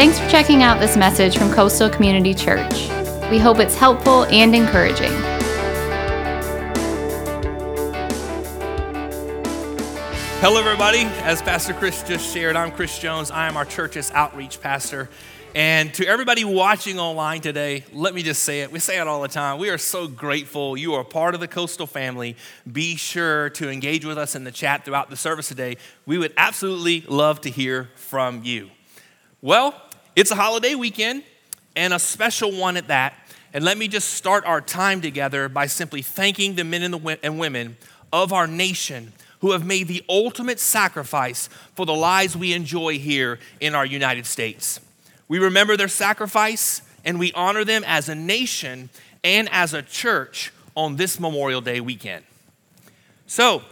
Thanks for checking out this message from Coastal Community Church. We hope it's helpful and encouraging. Hello, everybody. As Pastor Chris just shared, I'm Chris Jones. I am our church's outreach pastor. And to everybody watching online today, let me just say it. We say it all the time. We are so grateful you are part of the Coastal family. Be sure to engage with us in the chat throughout the service today. We would absolutely love to hear from you. Well, it's a holiday weekend and a special one at that. And let me just start our time together by simply thanking the men and, women of our nation who have made the ultimate sacrifice for the lives we enjoy here in our United States. We remember their sacrifice and we honor them as a nation and as a church on this Memorial Day weekend. So,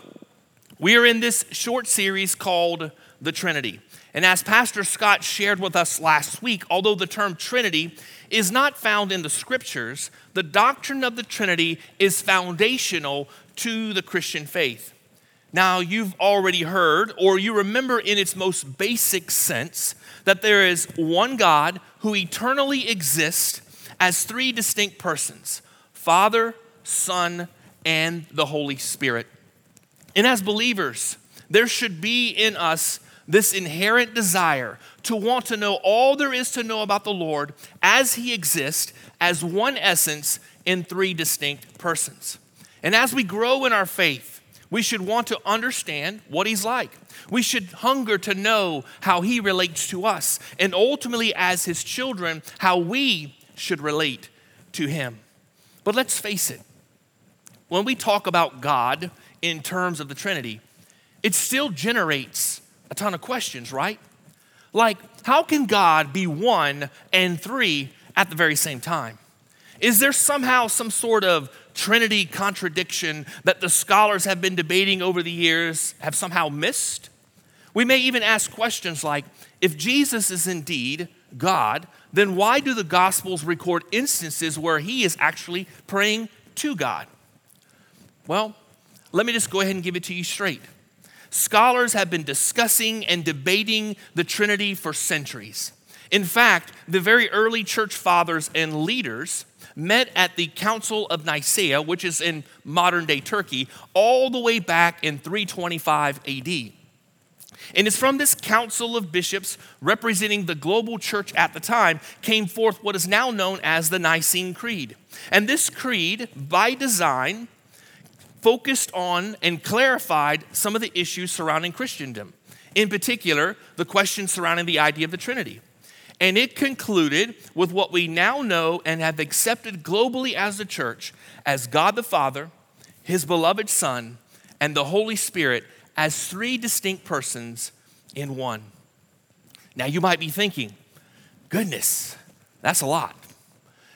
we are in this short series called The Trinity. And as Pastor Scott shared with us last week, although the term Trinity is not found in the scriptures, the doctrine of the Trinity is foundational to the Christian faith. Now, you've already heard, or you remember in its most basic sense, that there is one God who eternally exists as three distinct persons Father, Son, and the Holy Spirit. And as believers, there should be in us this inherent desire to want to know all there is to know about the Lord as He exists as one essence in three distinct persons. And as we grow in our faith, we should want to understand what he's like. We should hunger to know how he relates to us, and ultimately, as his children, how we should relate to him. But let's face it, when we talk about God in terms of the Trinity, it still generates a ton of questions, right? Like, how can God be one and three at the very same time? Is there somehow some sort of Trinity contradiction that the scholars have been debating over the years have somehow missed? We may even ask questions like if Jesus is indeed God, then why do the Gospels record instances where he is actually praying to God? Well, let me just go ahead and give it to you straight. Scholars have been discussing and debating the Trinity for centuries. In fact, the very early church fathers and leaders met at the Council of Nicaea, which is in modern day Turkey, all the way back in 325 AD. And it's from this council of bishops representing the global church at the time came forth what is now known as the Nicene Creed. And this creed, by design, focused on and clarified some of the issues surrounding Christendom. In particular, the questions surrounding the idea of the Trinity. And it concluded with what we now know and have accepted globally as the church as God the Father, His beloved Son, and the Holy Spirit as three distinct persons in one. Now you might be thinking, goodness, that's a lot.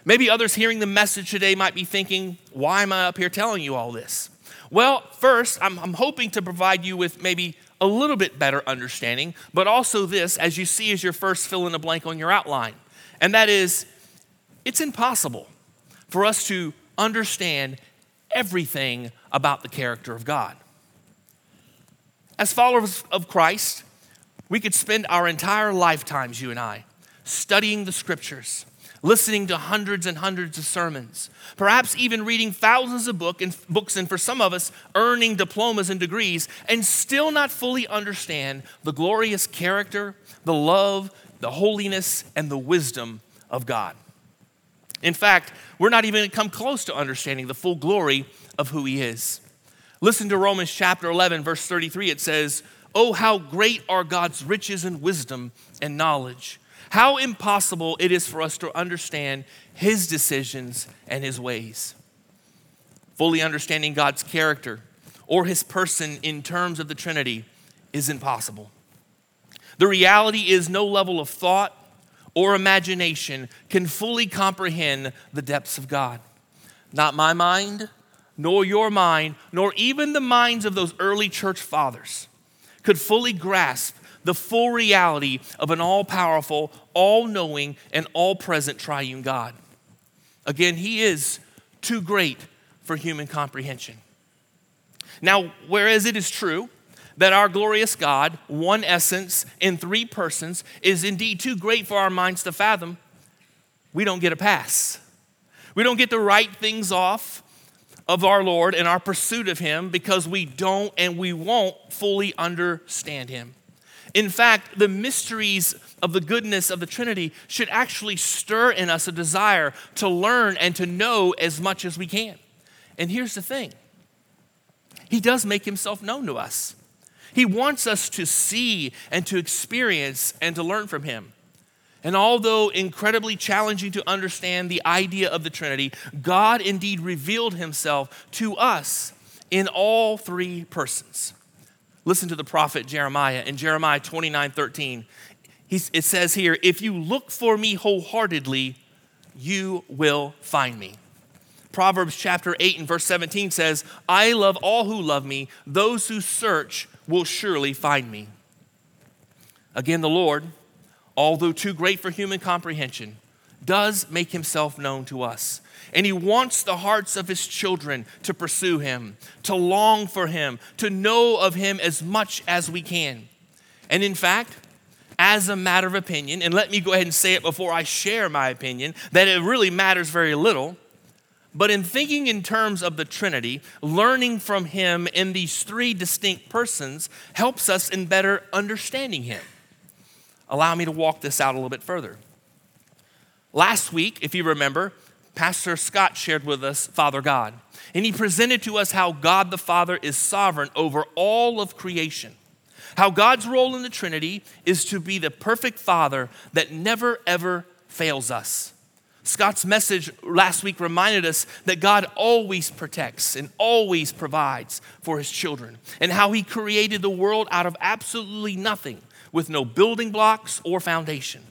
Maybe others hearing the message today might be thinking, why am I up here telling you all this? Well, first, I'm, I'm hoping to provide you with maybe a little bit better understanding, but also this, as you see as your first fill in the blank on your outline. And that is, it's impossible for us to understand everything about the character of God. As followers of Christ, we could spend our entire lifetimes, you and I, studying the scriptures, listening to hundreds and hundreds of sermons, perhaps even reading thousands of book and, books, and for some of us, earning diplomas and degrees, and still not fully understand the glorious character, the love, the holiness, and the wisdom of God. In fact, we're not even come close to understanding the full glory of who He is. Listen to Romans chapter 11, verse 33. It says, Oh, how great are God's riches and wisdom and knowledge! How impossible it is for us to understand His decisions and His ways. Fully understanding God's character or His person in terms of the Trinity is impossible. The reality is, no level of thought or imagination can fully comprehend the depths of God. Not my mind, nor your mind, nor even the minds of those early church fathers could fully grasp the full reality of an all powerful, all knowing, and all present triune God. Again, He is too great for human comprehension. Now, whereas it is true that our glorious God, one essence in three persons, is indeed too great for our minds to fathom, we don't get a pass. We don't get to write things off of our Lord and our pursuit of Him because we don't and we won't fully understand Him. In fact, the mysteries of the goodness of the Trinity should actually stir in us a desire to learn and to know as much as we can. And here's the thing He does make Himself known to us. He wants us to see and to experience and to learn from Him. And although incredibly challenging to understand the idea of the Trinity, God indeed revealed himself to us in all three persons. Listen to the prophet Jeremiah in Jeremiah 29 13. He's, it says here, If you look for me wholeheartedly, you will find me. Proverbs chapter 8 and verse 17 says, I love all who love me, those who search will surely find me. Again, the Lord although too great for human comprehension, does make himself known to us. And he wants the hearts of his children to pursue him, to long for him, to know of him as much as we can. And in fact, as a matter of opinion, and let me go ahead and say it before I share my opinion, that it really matters very little. But in thinking in terms of the Trinity, learning from him in these three distinct persons helps us in better understanding him allow me to walk this out a little bit further. Last week, if you remember, Pastor Scott shared with us Father God, and he presented to us how God the Father is sovereign over all of creation. How God's role in the Trinity is to be the perfect Father that never ever fails us. Scott's message last week reminded us that God always protects and always provides for his children, and how he created the world out of absolutely nothing with no building blocks or foundation.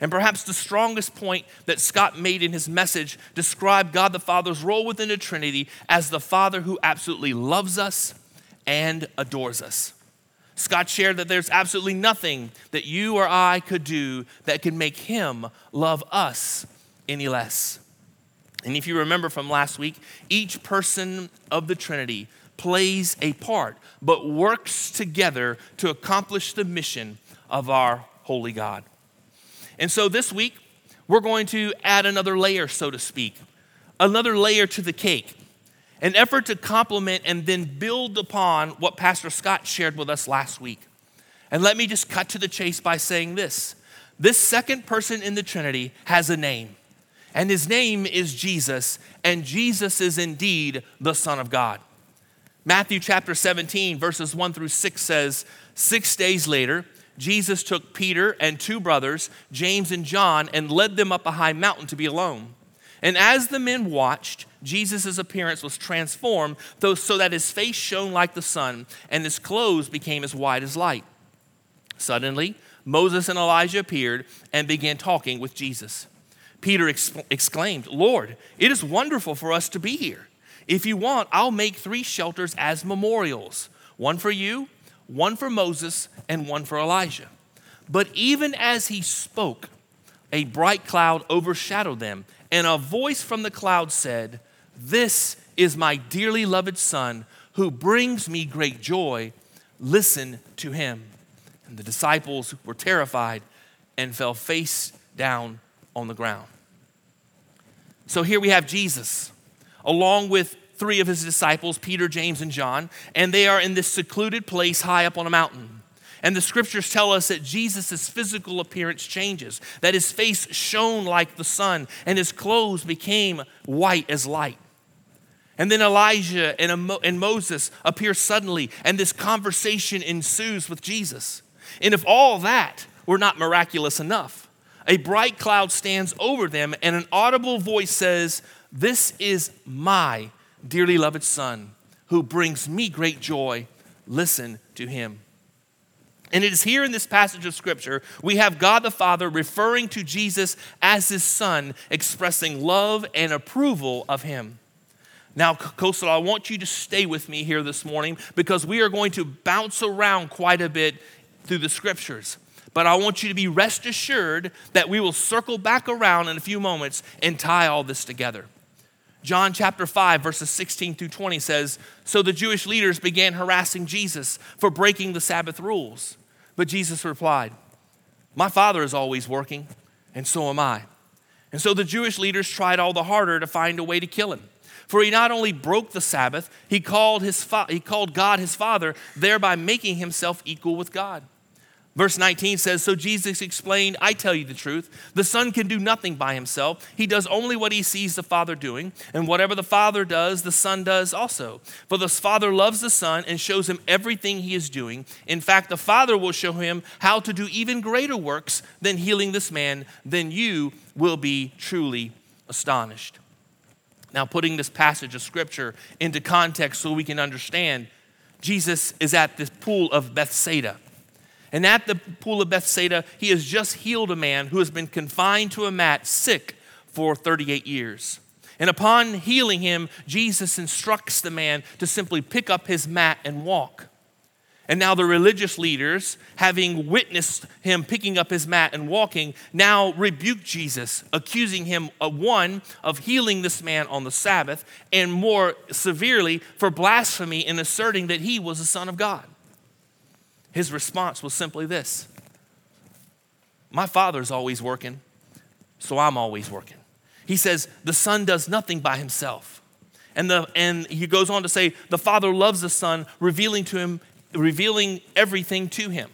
And perhaps the strongest point that Scott made in his message described God the Father's role within the Trinity as the Father who absolutely loves us and adores us. Scott shared that there's absolutely nothing that you or I could do that could make him love us any less. And if you remember from last week, each person of the Trinity plays a part, but works together to accomplish the mission of our holy God. And so this week, we're going to add another layer, so to speak, another layer to the cake, an effort to complement and then build upon what Pastor Scott shared with us last week. And let me just cut to the chase by saying this this second person in the Trinity has a name, and his name is Jesus, and Jesus is indeed the Son of God. Matthew chapter 17, verses 1 through 6 says, Six days later, Jesus took Peter and two brothers, James and John, and led them up a high mountain to be alone. And as the men watched, Jesus' appearance was transformed so that his face shone like the sun and his clothes became as white as light. Suddenly, Moses and Elijah appeared and began talking with Jesus. Peter exclaimed, Lord, it is wonderful for us to be here. If you want, I'll make three shelters as memorials one for you, one for Moses, and one for Elijah. But even as he spoke, a bright cloud overshadowed them, and a voice from the cloud said, This is my dearly loved Son, who brings me great joy. Listen to him. And the disciples were terrified and fell face down on the ground. So here we have Jesus along with three of his disciples, Peter, James, and John, and they are in this secluded place high up on a mountain. And the scriptures tell us that Jesus' physical appearance changes, that his face shone like the sun, and his clothes became white as light. And then Elijah and, Moses appear suddenly, and this conversation ensues with Jesus. And if all that were not miraculous enough, a bright cloud stands over them, and an audible voice says, this is my dearly loved Son who brings me great joy. Listen to him. And it is here in this passage of Scripture we have God the Father referring to Jesus as his Son, expressing love and approval of him. Now, Coastal, I want you to stay with me here this morning because we are going to bounce around quite a bit through the Scriptures. But I want you to be rest assured that we will circle back around in a few moments and tie all this together. John chapter 5, verses 16 through 20 says So the Jewish leaders began harassing Jesus for breaking the Sabbath rules. But Jesus replied, My Father is always working, and so am I. And so the Jewish leaders tried all the harder to find a way to kill him. For he not only broke the Sabbath, he called, his fa- he called God his Father, thereby making himself equal with God. Verse 19 says So Jesus explained, I tell you the truth. The Son can do nothing by himself. He does only what he sees the Father doing, and whatever the Father does, the Son does also. For the Father loves the Son and shows him everything he is doing. In fact, the Father will show him how to do even greater works than healing this man. Then you will be truly astonished. Now, putting this passage of Scripture into context so we can understand, Jesus is at this pool of Bethsaida. And at the pool of Bethsaida, he has just healed a man who has been confined to a mat, sick for 38 years. And upon healing him, Jesus instructs the man to simply pick up his mat and walk. And now the religious leaders, having witnessed him picking up his mat and walking, now rebuke Jesus, accusing him of one, of healing this man on the Sabbath, and more severely for blasphemy in asserting that he was the Son of God. His response was simply this My father's always working, so I'm always working. He says, The son does nothing by himself. And, the, and he goes on to say, The father loves the son, revealing to him, revealing everything to him.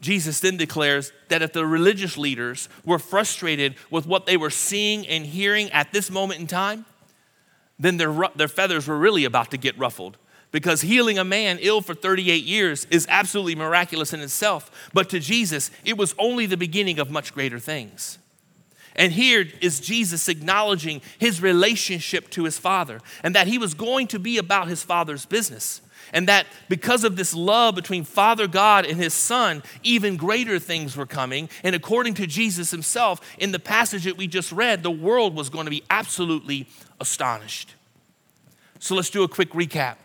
Jesus then declares that if the religious leaders were frustrated with what they were seeing and hearing at this moment in time, then their, their feathers were really about to get ruffled because healing a man ill for 38 years is absolutely miraculous in itself. But to Jesus, it was only the beginning of much greater things. And here is Jesus acknowledging his relationship to his Father and that he was going to be about his Father's business. And that because of this love between Father God and his Son, even greater things were coming. And according to Jesus himself, in the passage that we just read, the world was going to be absolutely astonished. So let's do a quick recap.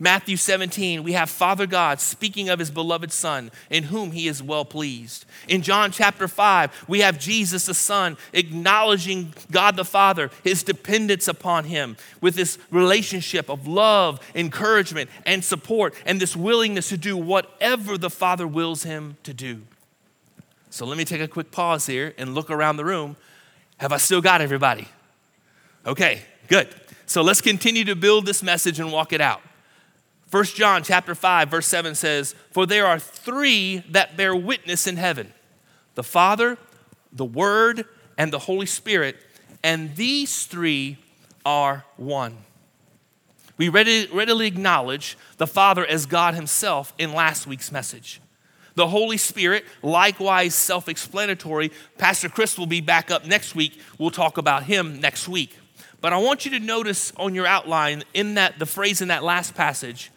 Matthew 17, we have Father God speaking of his beloved Son, in whom he is well pleased. In John chapter 5, we have Jesus the Son acknowledging God the Father, his dependence upon him, with this relationship of love, encouragement, and support, and this willingness to do whatever the Father wills him to do. So let me take a quick pause here and look around the room. Have I still got everybody? Okay, good. So let's continue to build this message and walk it out. 1 John chapter 5 verse 7 says, "For there are 3 that bear witness in heaven: the Father, the Word, and the Holy Spirit, and these 3 are one." We readily acknowledge the Father as God himself in last week's message. The Holy Spirit, likewise self explanatory. Pastor Chris will be back up next week. We'll talk about him next week. But I want you to notice on your outline in that the phrase in that last passage,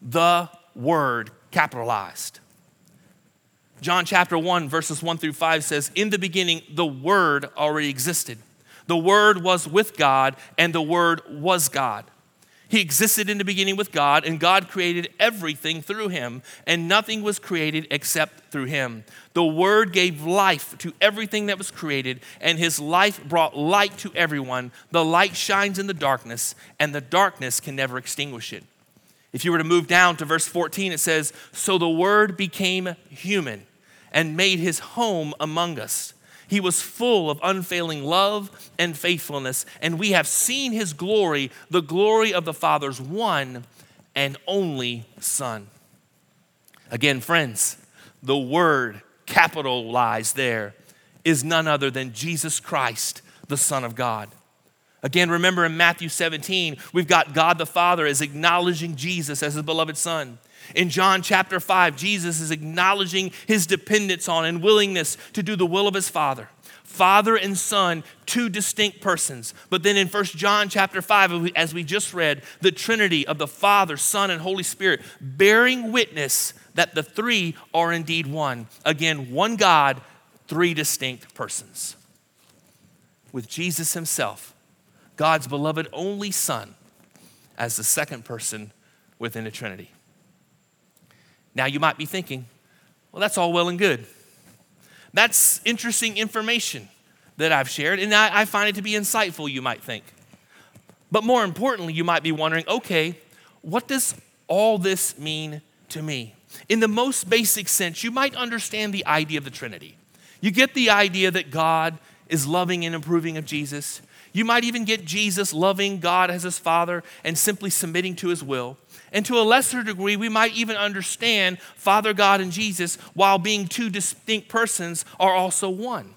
the Word, capitalized. John chapter 1, verses 1 through 5 says, In the beginning, the Word already existed. The Word was with God, and the Word was God. He existed in the beginning with God, and God created everything through him, and nothing was created except through him. The Word gave life to everything that was created, and his life brought light to everyone. The light shines in the darkness, and the darkness can never extinguish it. If you were to move down to verse 14, it says, So the Word became human and made his home among us. He was full of unfailing love and faithfulness, and we have seen his glory, the glory of the Father's one and only Son. Again, friends, the word capitalized there is none other than Jesus Christ, the Son of God. Again, remember in Matthew 17, we've got God the Father is acknowledging Jesus as his beloved Son. In John chapter 5, Jesus is acknowledging his dependence on and willingness to do the will of his Father. Father and Son, two distinct persons. But then in 1 John chapter 5, as we just read, the Trinity of the Father, Son, and Holy Spirit bearing witness that the three are indeed one. Again, one God, three distinct persons. With Jesus himself God's beloved only Son as the second person within the Trinity. Now you might be thinking, well, that's all well and good. That's interesting information that I've shared, and I, find it to be insightful, you might think. But more importantly, you might be wondering okay, what does all this mean to me? In the most basic sense, you might understand the idea of the Trinity. You get the idea that God is loving and approving of Jesus. You might even get Jesus loving God as his Father and simply submitting to his will. And to a lesser degree, we might even understand Father God and Jesus, while being two distinct persons, are also one.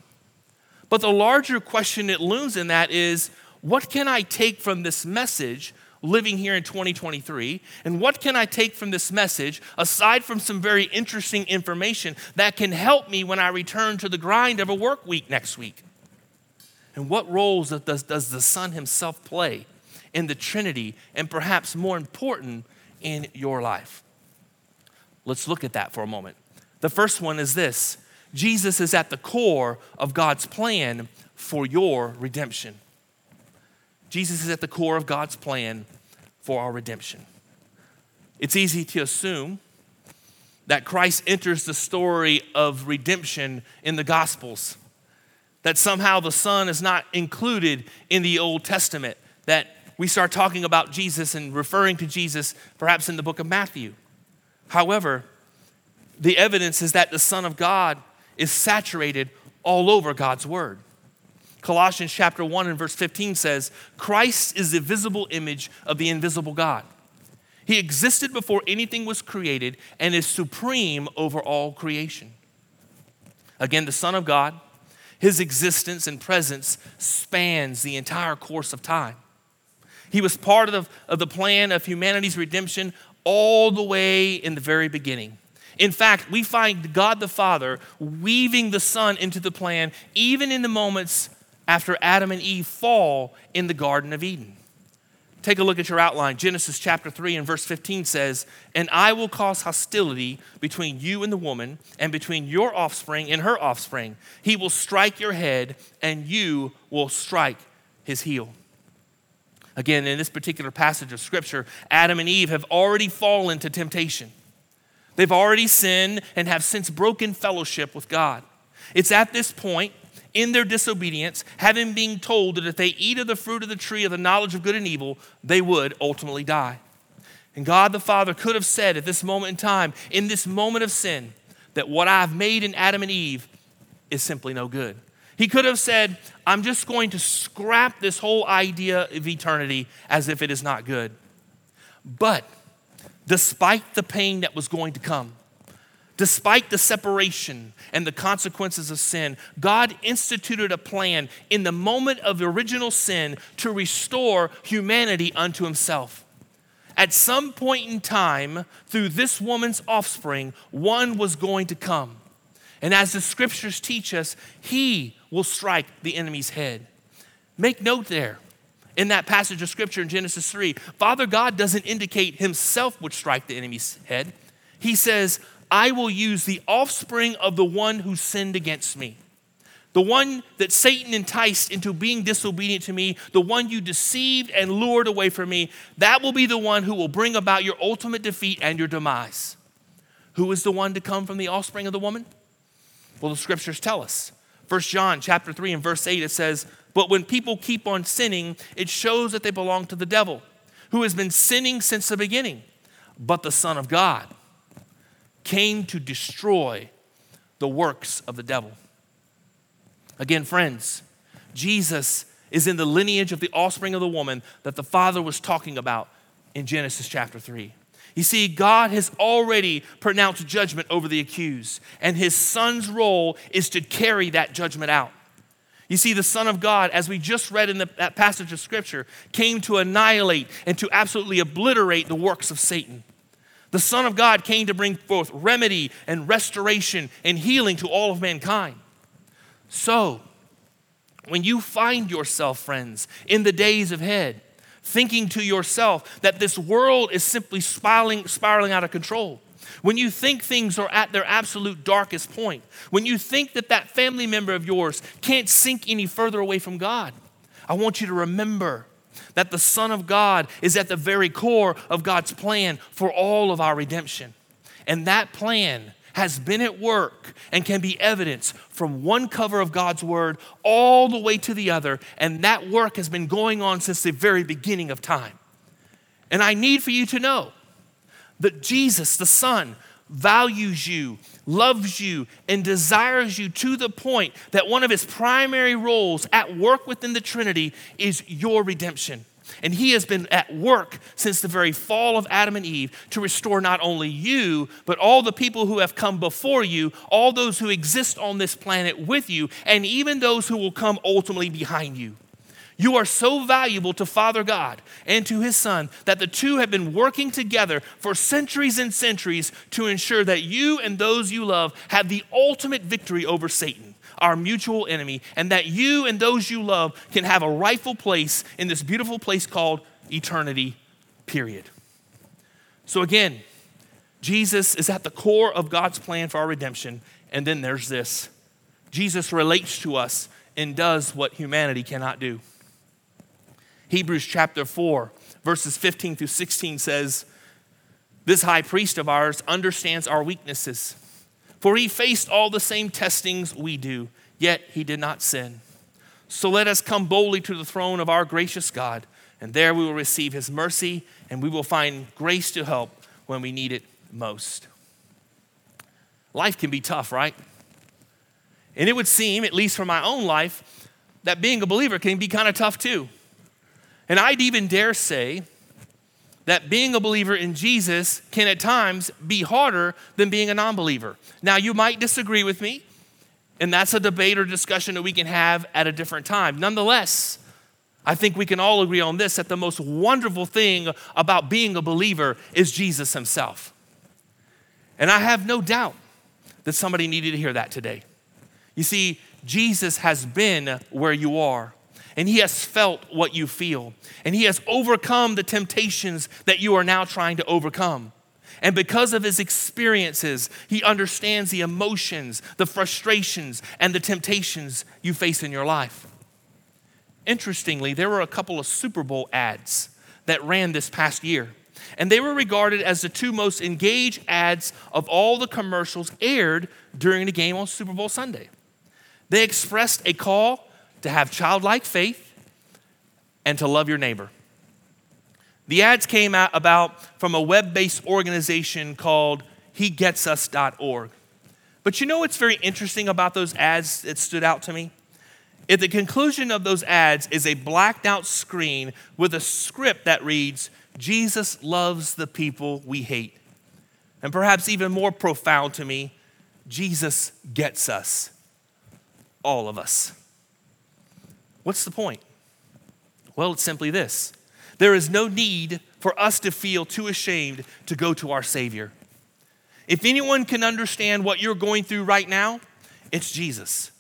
But the larger question that looms in that is what can I take from this message living here in 2023? And what can I take from this message, aside from some very interesting information that can help me when I return to the grind of a work week next week? And what roles does, does the Son Himself play in the Trinity, and perhaps more important, in your life? Let's look at that for a moment. The first one is this Jesus is at the core of God's plan for your redemption. Jesus is at the core of God's plan for our redemption. It's easy to assume that Christ enters the story of redemption in the Gospels, that somehow the Son is not included in the Old Testament, that we start talking about Jesus and referring to Jesus perhaps in the book of Matthew. However, the evidence is that the Son of God is saturated all over God's Word. Colossians chapter 1 and verse 15 says, Christ is the visible image of the invisible God. He existed before anything was created and is supreme over all creation. Again, the Son of God, his existence and presence spans the entire course of time. He was part of the, of the plan of humanity's redemption all the way in the very beginning. In fact, we find God the Father weaving the Son into the plan even in the moments after Adam and Eve fall in the Garden of Eden. Take a look at your outline. Genesis chapter 3 and verse 15 says, And I will cause hostility between you and the woman, and between your offspring and her offspring. He will strike your head, and you will strike his heel. Again, in this particular passage of Scripture, Adam and Eve have already fallen to temptation. They've already sinned and have since broken fellowship with God. It's at this point in their disobedience, having been told that if they eat of the fruit of the tree of the knowledge of good and evil, they would ultimately die. And God the Father could have said at this moment in time, in this moment of sin, that what I've made in Adam and Eve is simply no good. He could have said, I'm just going to scrap this whole idea of eternity as if it is not good. But despite the pain that was going to come, Despite the separation and the consequences of sin, God instituted a plan in the moment of original sin to restore humanity unto himself. At some point in time, through this woman's offspring, one was going to come. And as the scriptures teach us, he will strike the enemy's head. Make note there in that passage of scripture in Genesis 3, Father God doesn't indicate himself would strike the enemy's head. He says, I will use the offspring of the one who sinned against me. The one that Satan enticed into being disobedient to me, the one you deceived and lured away from me, that will be the one who will bring about your ultimate defeat and your demise. Who is the one to come from the offspring of the woman? Well, the scriptures tell us. 1 John chapter 3 and verse 8 it says, "But when people keep on sinning, it shows that they belong to the devil, who has been sinning since the beginning. But the Son of God came to destroy the works of the devil. Again, friends, Jesus is in the lineage of the offspring of the woman that the Father was talking about in Genesis chapter 3. You see, God has already pronounced judgment over the accused, and his son's role is to carry that judgment out. You see, the Son of God, as we just read in the, that passage of Scripture, came to annihilate and to absolutely obliterate the works of Satan. The Son of God came to bring forth remedy and restoration and healing to all of mankind. So, when you find yourself, friends, in the days ahead, thinking to yourself that this world is simply spiraling, spiraling out of control, when you think things are at their absolute darkest point, when you think that that family member of yours can't sink any further away from God, I want you to remember that the Son of God is at the very core of God's plan for all of our redemption. And that plan has been at work and can be evidenced from one cover of God's Word all the way to the other. And that work has been going on since the very beginning of time. And I need for you to know that Jesus, the Son, values you, loves you, and desires you to the point that one of his primary roles at work within the Trinity is your redemption. And he has been at work since the very fall of Adam and Eve to restore not only you, but all the people who have come before you, all those who exist on this planet with you, and even those who will come ultimately behind you. You are so valuable to Father God and to His Son that the two have been working together for centuries and centuries to ensure that you and those you love have the ultimate victory over Satan, our mutual enemy, and that you and those you love can have a rightful place in this beautiful place called eternity, period. So, again, Jesus is at the core of God's plan for our redemption. And then there's this Jesus relates to us and does what humanity cannot do. Hebrews chapter 4, verses 15 through 16 says, This high priest of ours understands our weaknesses, for he faced all the same testings we do, yet he did not sin. So let us come boldly to the throne of our gracious God, and there we will receive his mercy, and we will find grace to help when we need it most. Life can be tough, right? And it would seem, at least for my own life, that being a believer can be kind of tough too. And I'd even dare say that being a believer in Jesus can at times be harder than being a non believer. Now, you might disagree with me, and that's a debate or discussion that we can have at a different time. Nonetheless, I think we can all agree on this that the most wonderful thing about being a believer is Jesus himself. And I have no doubt that somebody needed to hear that today. You see, Jesus has been where you are and he has felt what you feel, and he has overcome the temptations that you are now trying to overcome. And because of his experiences, he understands the emotions, the frustrations, and the temptations you face in your life. Interestingly, there were a couple of Super Bowl ads that ran this past year, and they were regarded as the two most engaged ads of all the commercials aired during the game on Super Bowl Sunday. They expressed a call to have childlike faith, and to love your neighbor. The ads came out about from a web based organization called HeGetsUs.org. But you know what's very interesting about those ads that stood out to me? At the conclusion of those ads is a blacked out screen with a script that reads, Jesus loves the people we hate. And perhaps even more profound to me, Jesus gets us, all of us. What's the point? Well, it's simply this there is no need for us to feel too ashamed to go to our Savior. If anyone can understand what you're going through right now, it's Jesus.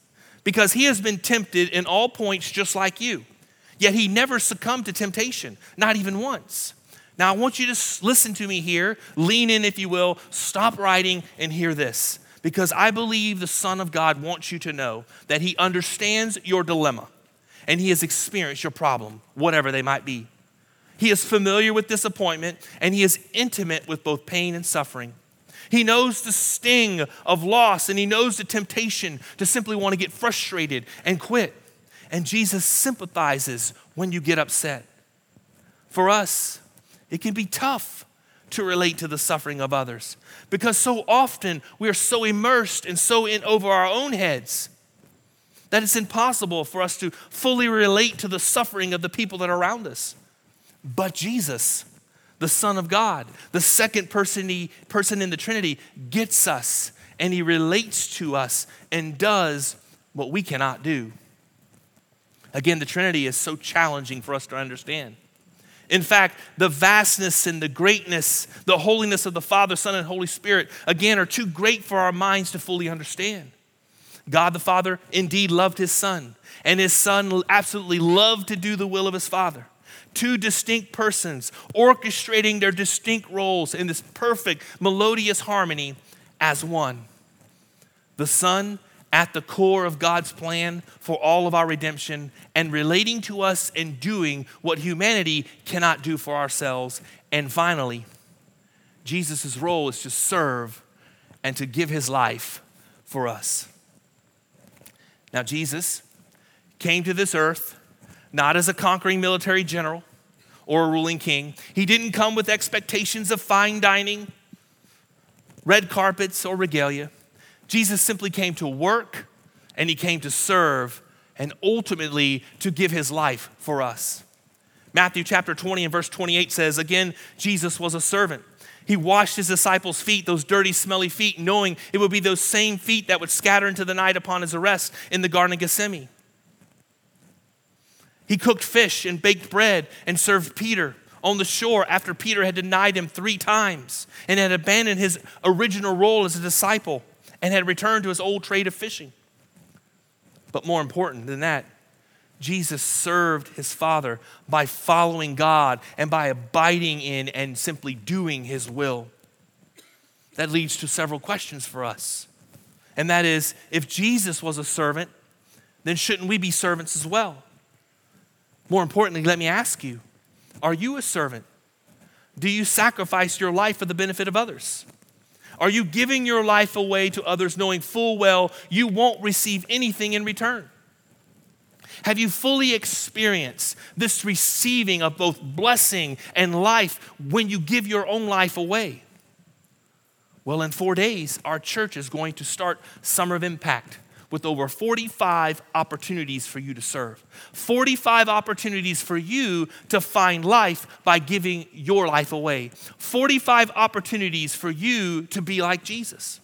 Because he has been tempted in all points just like you. Yet he never succumbed to temptation, not even once. Now, I want you to listen to me here, lean in, if you will, stop writing, and hear this. Because I believe the Son of God wants you to know that he understands your dilemma and he has experienced your problem, whatever they might be. He is familiar with disappointment and he is intimate with both pain and suffering. He knows the sting of loss and he knows the temptation to simply want to get frustrated and quit. And Jesus sympathizes when you get upset. For us, it can be tough to relate to the suffering of others because so often we are so immersed and so in over our own heads that it's impossible for us to fully relate to the suffering of the people that are around us. But Jesus, the Son of God, the second person, he, person in the Trinity, gets us and he relates to us and does what we cannot do. Again, the Trinity is so challenging for us to understand. In fact, the vastness and the greatness, the holiness of the Father, Son, and Holy Spirit, again, are too great for our minds to fully understand. God the Father indeed loved his Son, and his Son absolutely loved to do the will of his Father. Two distinct persons orchestrating their distinct roles in this perfect, melodious harmony as one. The Son at the core of God's plan for all of our redemption and relating to us and doing what humanity cannot do for ourselves. And finally, Jesus' role is to serve and to give his life for us. Now, Jesus came to this earth not as a conquering military general or a ruling king. He didn't come with expectations of fine dining, red carpets, or regalia. Jesus simply came to work and he came to serve and ultimately to give his life for us. Matthew chapter 20 and verse 28 says, Again, Jesus was a servant. He washed his disciples' feet, those dirty, smelly feet, knowing it would be those same feet that would scatter into the night upon his arrest in the Garden of Gethsemane. He cooked fish and baked bread and served Peter on the shore after Peter had denied him three times and had abandoned his original role as a disciple and had returned to his old trade of fishing. But more important than that, Jesus served his Father by following God and by abiding in and simply doing his will. That leads to several questions for us. And that is if Jesus was a servant, then shouldn't we be servants as well? More importantly, let me ask you are you a servant? Do you sacrifice your life for the benefit of others? Are you giving your life away to others knowing full well you won't receive anything in return? Have you fully experienced this receiving of both blessing and life when you give your own life away? Well, in four days, our church is going to start Summer of Impact with over 45 opportunities for you to serve. 45 opportunities for you to find life by giving your life away. 45 opportunities for you to be like Jesus.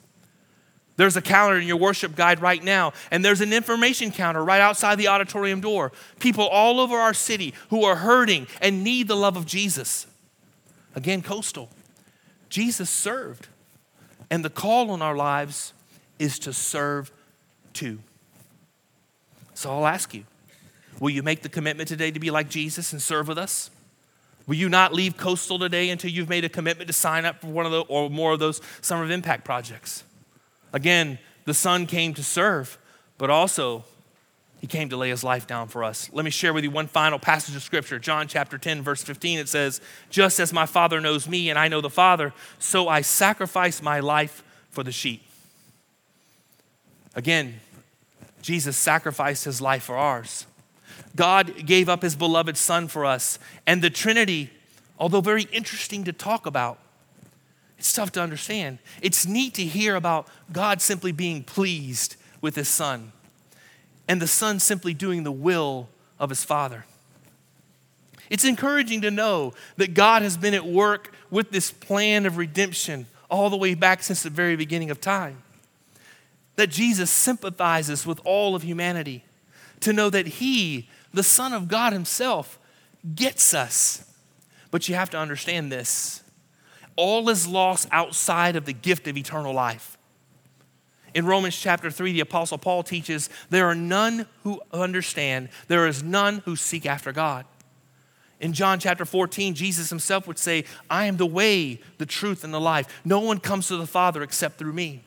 There's a calendar in your worship guide right now, and there's an information counter right outside the auditorium door. People all over our city who are hurting and need the love of Jesus. Again, coastal. Jesus served, and the call on our lives is to serve too. So I'll ask you will you make the commitment today to be like Jesus and serve with us? Will you not leave Coastal today until you've made a commitment to sign up for one of the or more of those Summer of Impact projects? Again, the Son came to serve, but also he came to lay his life down for us. Let me share with you one final passage of scripture. John chapter 10, verse 15, it says, Just as my Father knows me and I know the Father, so I sacrifice my life for the sheep. Again, Jesus sacrificed his life for ours. God gave up his beloved Son for us. And the Trinity, although very interesting to talk about, it's tough to understand. It's neat to hear about God simply being pleased with his Son and the Son simply doing the will of his Father. It's encouraging to know that God has been at work with this plan of redemption all the way back since the very beginning of time that Jesus sympathizes with all of humanity, to know that He, the Son of God Himself, gets us. But you have to understand this all is lost outside of the gift of eternal life. In Romans chapter 3, the Apostle Paul teaches there are none who understand, there is none who seek after God. In John chapter 14, Jesus himself would say, I am the way, the truth, and the life. No one comes to the Father except through me.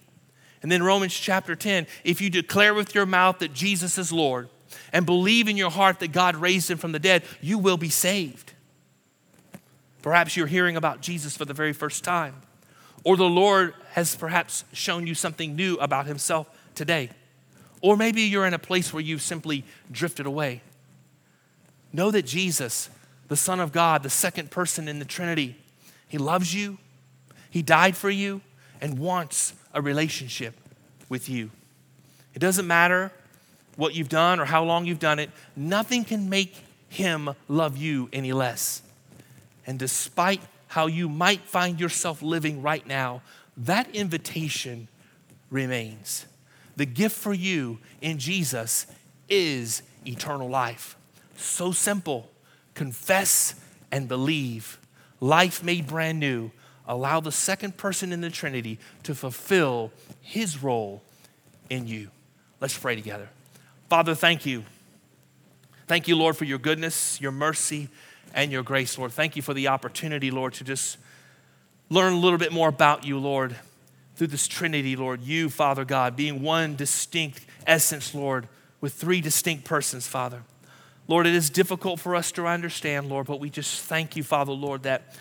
And then Romans chapter 10 if you declare with your mouth that Jesus is Lord and believe in your heart that God raised him from the dead, you will be saved. Perhaps you're hearing about Jesus for the very first time, or the Lord has perhaps shown you something new about himself today. Or maybe you're in a place where you've simply drifted away. Know that Jesus, the Son of God, the second person in the Trinity, he loves you, he died for you, and wants a relationship with you. It doesn't matter what you've done or how long you've done it, nothing can make him love you any less. And despite how you might find yourself living right now, that invitation remains. The gift for you in Jesus is eternal life. So simple. Confess and believe. Life made brand new allow the second person in the Trinity to fulfill his role in you. Let's pray together. Father, thank you. Thank you, Lord, for your goodness, your mercy, and your grace, Lord. Thank you for the opportunity, Lord, to just learn a little bit more about you, Lord, through this Trinity, Lord. You, Father God, being one distinct essence, Lord, with three distinct persons, Father. Lord, it is difficult for us to understand, Lord, but we just thank you, Father, Lord, that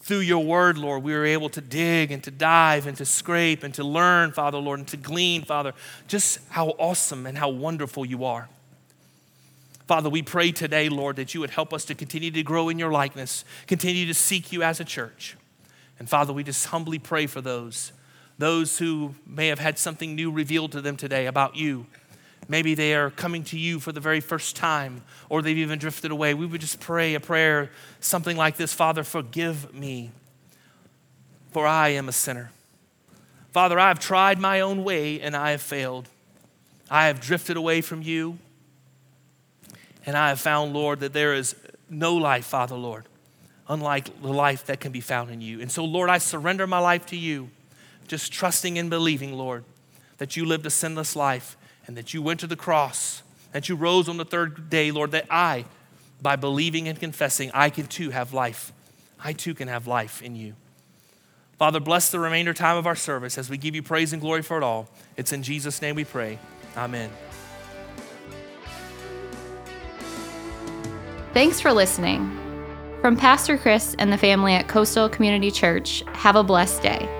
through your word, Lord, we were able to dig and to dive and to scrape and to learn, Father, Lord, and to glean, Father, just how awesome and how wonderful you are. Father, we pray today, Lord, that you would help us to continue to grow in your likeness, continue to seek you as a church. And Father, we just humbly pray for those, those who may have had something new revealed to them today about you. Maybe they are coming to you for the very first time, or they've even drifted away. We would just pray a prayer, something like this Father, forgive me, for I am a sinner. Father, I have tried my own way and I have failed. I have drifted away from you. And I have found, Lord, that there is no life, Father, Lord, unlike the life that can be found in you. And so, Lord, I surrender my life to you, just trusting and believing, Lord, that you lived a sinless life and that you went to the cross, that you rose on the third day, Lord, that I, by believing and confessing, I can too have life. I too can have life in you. Father, bless the remainder time of our service as we give you praise and glory for it all. It's in Jesus' name we pray. Amen. Thanks for listening. From Pastor Chris and the family at Coastal Community Church, have a blessed day.